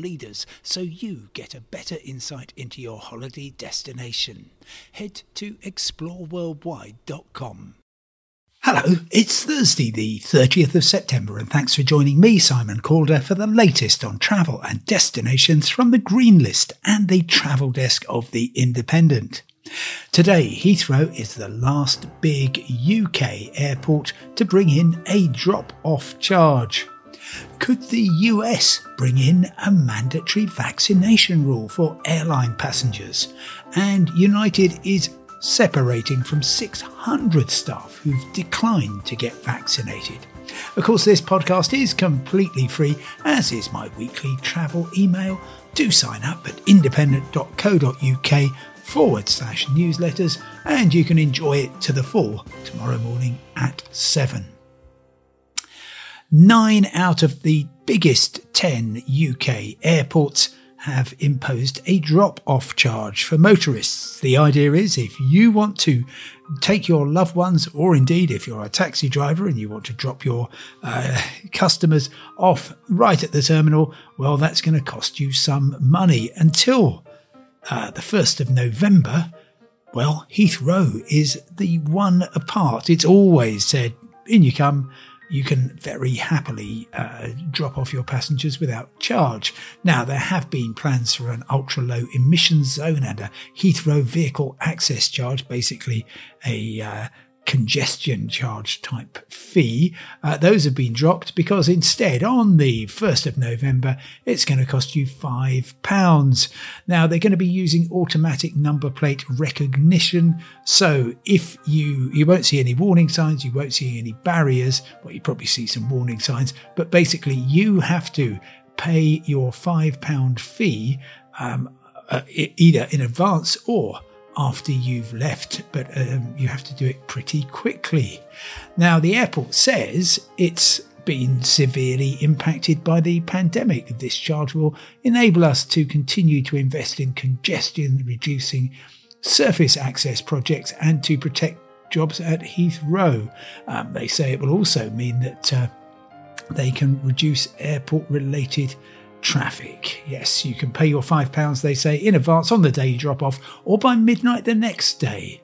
leaders so you get a better insight into your holiday destination. Head to exploreworldwide.com. Hello, it's Thursday, the 30th of September, and thanks for joining me, Simon Calder, for the latest on travel and destinations from the Green List and the travel desk of The Independent. Today, Heathrow is the last big UK airport to bring in a drop off charge. Could the US bring in a mandatory vaccination rule for airline passengers? And United is separating from 600 staff who've declined to get vaccinated. Of course, this podcast is completely free, as is my weekly travel email. Do sign up at independent.co.uk forward slash newsletters, and you can enjoy it to the full tomorrow morning at 7. Nine out of the biggest 10 UK airports have imposed a drop off charge for motorists. The idea is if you want to take your loved ones, or indeed if you're a taxi driver and you want to drop your uh, customers off right at the terminal, well, that's going to cost you some money until uh, the 1st of November. Well, Heathrow is the one apart. It's always said, in you come, you can very happily uh, drop off your passengers without charge. Now, there have been plans for an ultra low emissions zone and a Heathrow vehicle access charge, basically a uh, congestion charge type fee. Uh, those have been dropped because instead, on the 1st of November, it's going to cost you £5. Now, they're going to be using automatic number plate recognition. So if you, you won't see any warning signs, you won't see any barriers. Well, you probably see some warning signs, but basically, you have to pay your £5 fee um, uh, either in advance or after you've left, but um, you have to do it pretty quickly. Now, the airport says it's been severely impacted by the pandemic. This charge will enable us to continue to invest in congestion reducing surface access projects and to protect jobs at Heathrow. Um, they say it will also mean that uh, they can reduce airport related traffic. Yes, you can pay your £5, they say, in advance on the day you drop off or by midnight the next day.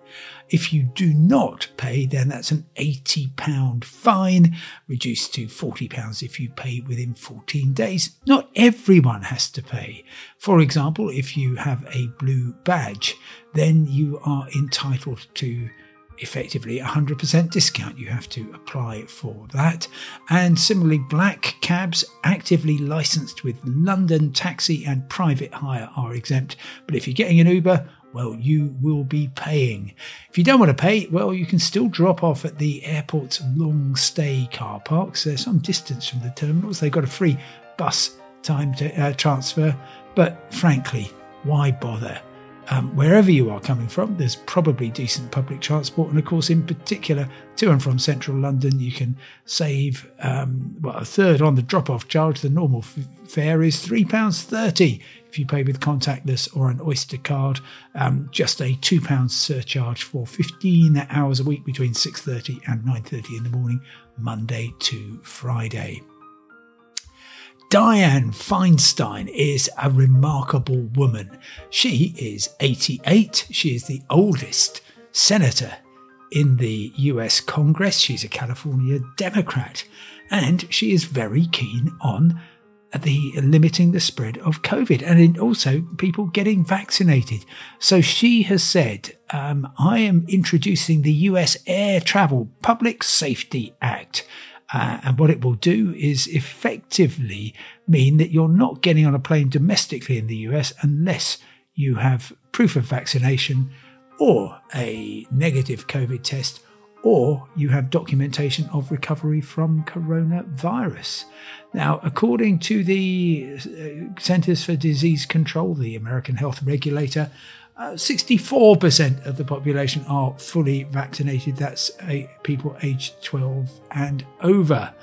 If you do not pay, then that's an £80 fine, reduced to £40 if you pay within 14 days. Not everyone has to pay. For example, if you have a blue badge, then you are entitled to effectively 100% discount. You have to apply for that. And similarly, black cabs actively licensed with London taxi and private hire are exempt. But if you're getting an Uber, well, you will be paying. If you don't want to pay, well, you can still drop off at the airport's long stay car parks. They're some distance from the terminals. They've got a free bus time to uh, transfer. But frankly, why bother? Um, wherever you are coming from, there's probably decent public transport, and of course, in particular, to and from central London, you can save um, well a third on the drop-off charge. The normal f- fare is three pounds thirty if you pay with contactless or an Oyster card. Um, just a two pounds surcharge for fifteen hours a week between six thirty and nine thirty in the morning, Monday to Friday. Dianne Feinstein is a remarkable woman. She is 88. She is the oldest senator in the US Congress. She's a California Democrat. And she is very keen on the limiting the spread of COVID and also people getting vaccinated. So she has said, um, I am introducing the US Air Travel Public Safety Act. Uh, and what it will do is effectively mean that you're not getting on a plane domestically in the US unless you have proof of vaccination or a negative COVID test or you have documentation of recovery from coronavirus. Now, according to the uh, Centers for Disease Control, the American health regulator, uh, 64% of the population are fully vaccinated. That's people aged 12 and over.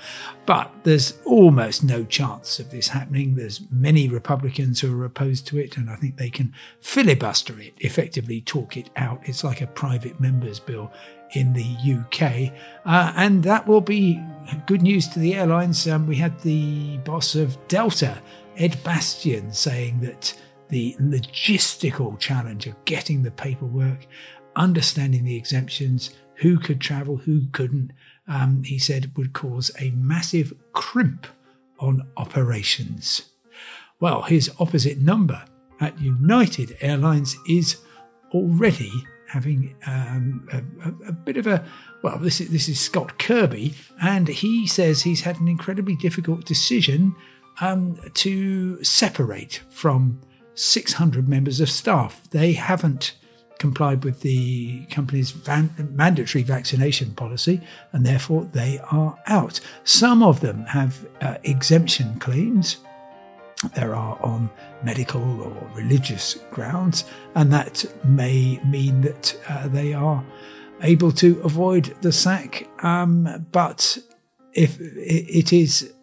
But there's almost no chance of this happening. There's many Republicans who are opposed to it, and I think they can filibuster it, effectively talk it out. It's like a private member's bill in the UK. Uh, and that will be good news to the airlines. Um, we had the boss of Delta, Ed Bastian, saying that the logistical challenge of getting the paperwork, understanding the exemptions, who could travel, who couldn't, um, he said would cause a massive crimp on operations. Well, his opposite number at United Airlines is already having um, a, a, bit of a well. This is this is Scott Kirby, and he says he's had an incredibly difficult decision um, to separate from 600 members of staff. They haven't complied with the company's van- mandatory vaccination policy, and therefore they are out. Some of them have uh, exemption claims. There are on medical or religious grounds, and that may mean that uh, they are able to avoid the sack. Um, but if it is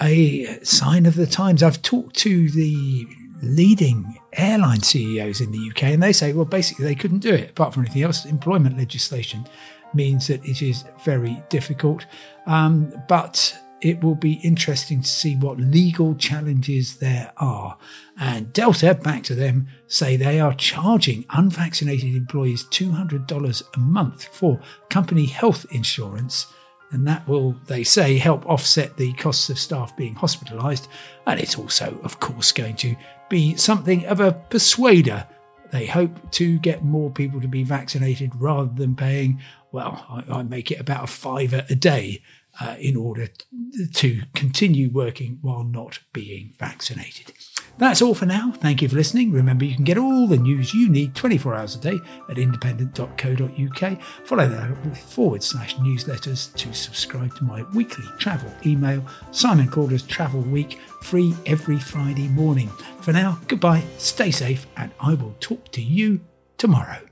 a sign of the times, I've talked to the leading airline CEOs in the UK, and they say, well, basically, they couldn't do it. Apart from anything else, employment legislation means that it is very difficult. Um, but it will be interesting to see what legal challenges there are. And Delta, back to them, say they are charging unvaccinated employees $200 a month for company health insurance. And that will, they say, help offset the costs of staff being hospitalised. And it's also, of course, going to be something of a persuader. They hope to get more people to be vaccinated rather than paying, well, I, I make it about a fiver a day uh, in order to continue working while not being vaccinated. That's all for now. Thank you for listening. Remember, you can get all the news you need 24 hours a day at independent.co.uk. Follow that with forward slash newsletters to subscribe to my weekly travel email, Simon Calder's Travel Week, free every Friday morning. For now, goodbye, stay safe, and I will talk to you tomorrow.